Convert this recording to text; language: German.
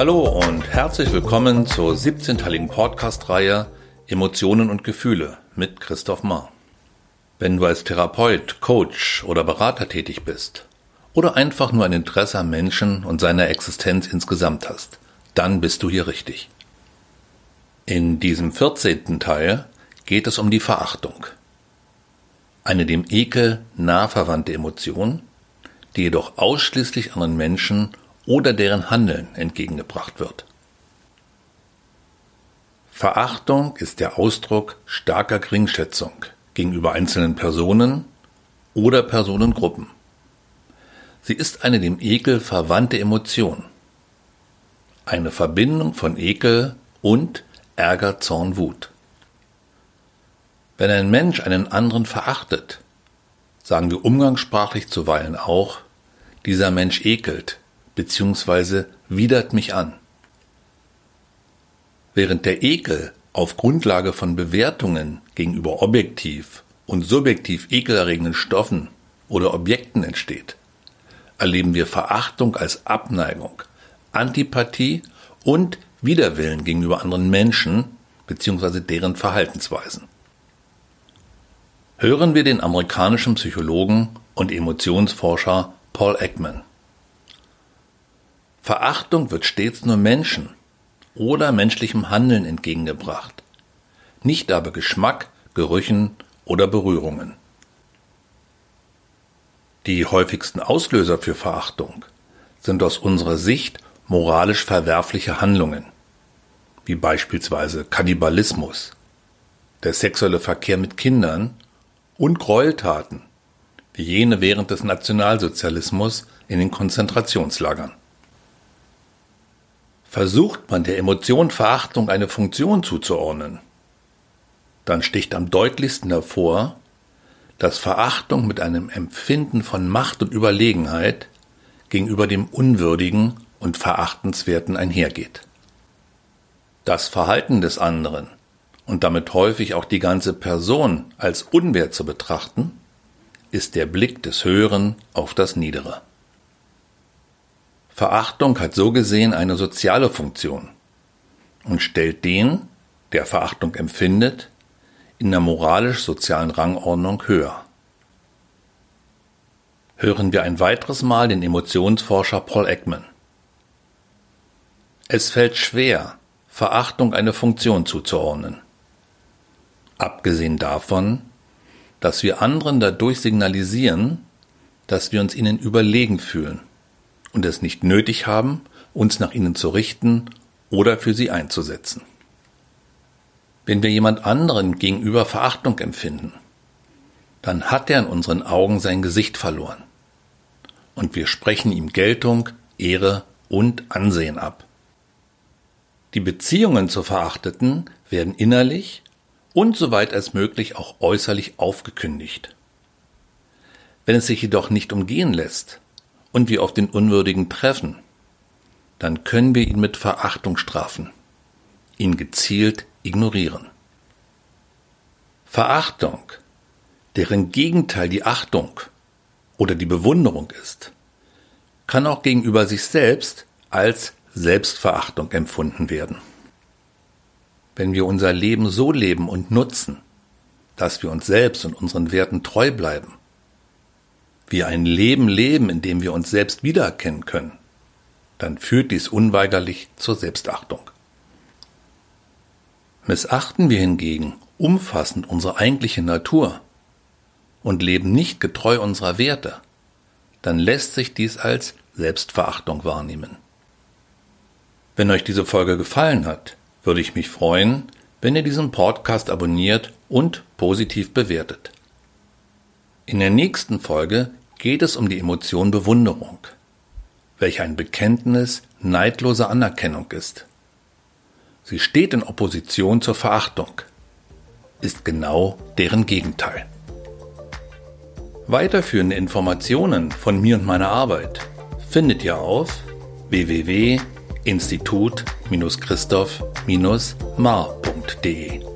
Hallo und herzlich willkommen zur 17-teiligen Podcast-Reihe Emotionen und Gefühle mit Christoph Mahr. Wenn du als Therapeut, Coach oder Berater tätig bist oder einfach nur ein Interesse am Menschen und seiner Existenz insgesamt hast, dann bist du hier richtig. In diesem 14. Teil geht es um die Verachtung. Eine dem Ekel nah verwandte Emotion, die jedoch ausschließlich anderen Menschen oder deren Handeln entgegengebracht wird. Verachtung ist der Ausdruck starker Geringschätzung gegenüber einzelnen Personen oder Personengruppen. Sie ist eine dem Ekel verwandte Emotion. Eine Verbindung von Ekel und Ärger, Zorn, Wut. Wenn ein Mensch einen anderen verachtet, sagen wir umgangssprachlich zuweilen auch, dieser Mensch ekelt bzw. widert mich an. Während der Ekel auf Grundlage von Bewertungen gegenüber objektiv und subjektiv ekelerregenden Stoffen oder Objekten entsteht, erleben wir Verachtung als Abneigung, Antipathie und Widerwillen gegenüber anderen Menschen bzw. deren Verhaltensweisen. Hören wir den amerikanischen Psychologen und Emotionsforscher Paul Ekman. Verachtung wird stets nur Menschen oder menschlichem Handeln entgegengebracht, nicht aber Geschmack, Gerüchen oder Berührungen. Die häufigsten Auslöser für Verachtung sind aus unserer Sicht moralisch verwerfliche Handlungen, wie beispielsweise Kannibalismus, der sexuelle Verkehr mit Kindern und Gräueltaten, wie jene während des Nationalsozialismus in den Konzentrationslagern. Versucht man der Emotion Verachtung eine Funktion zuzuordnen, dann sticht am deutlichsten hervor, dass Verachtung mit einem Empfinden von Macht und Überlegenheit gegenüber dem Unwürdigen und Verachtenswerten einhergeht. Das Verhalten des anderen und damit häufig auch die ganze Person als unwert zu betrachten, ist der Blick des Höheren auf das Niedere. Verachtung hat so gesehen eine soziale Funktion und stellt den, der Verachtung empfindet, in der moralisch-sozialen Rangordnung höher. Hören wir ein weiteres Mal den Emotionsforscher Paul Ekman. Es fällt schwer, Verachtung eine Funktion zuzuordnen. Abgesehen davon, dass wir anderen dadurch signalisieren, dass wir uns ihnen überlegen fühlen und es nicht nötig haben, uns nach ihnen zu richten oder für sie einzusetzen. Wenn wir jemand anderen gegenüber Verachtung empfinden, dann hat er in unseren Augen sein Gesicht verloren. Und wir sprechen ihm Geltung, Ehre und Ansehen ab. Die Beziehungen zur Verachteten werden innerlich und soweit als möglich auch äußerlich aufgekündigt. Wenn es sich jedoch nicht umgehen lässt, und wir auf den Unwürdigen treffen, dann können wir ihn mit Verachtung strafen, ihn gezielt ignorieren. Verachtung, deren Gegenteil die Achtung oder die Bewunderung ist, kann auch gegenüber sich selbst als Selbstverachtung empfunden werden. Wenn wir unser Leben so leben und nutzen, dass wir uns selbst und unseren Werten treu bleiben, wir ein Leben leben, in dem wir uns selbst wiedererkennen können, dann führt dies unweigerlich zur Selbstachtung. Missachten wir hingegen umfassend unsere eigentliche Natur und leben nicht getreu unserer Werte, dann lässt sich dies als Selbstverachtung wahrnehmen. Wenn euch diese Folge gefallen hat, würde ich mich freuen, wenn ihr diesen Podcast abonniert und positiv bewertet. In der nächsten Folge geht es um die Emotion Bewunderung, welche ein Bekenntnis neidloser Anerkennung ist. Sie steht in Opposition zur Verachtung, ist genau deren Gegenteil. Weiterführende Informationen von mir und meiner Arbeit findet ihr auf www.institut-christoph-mar.de.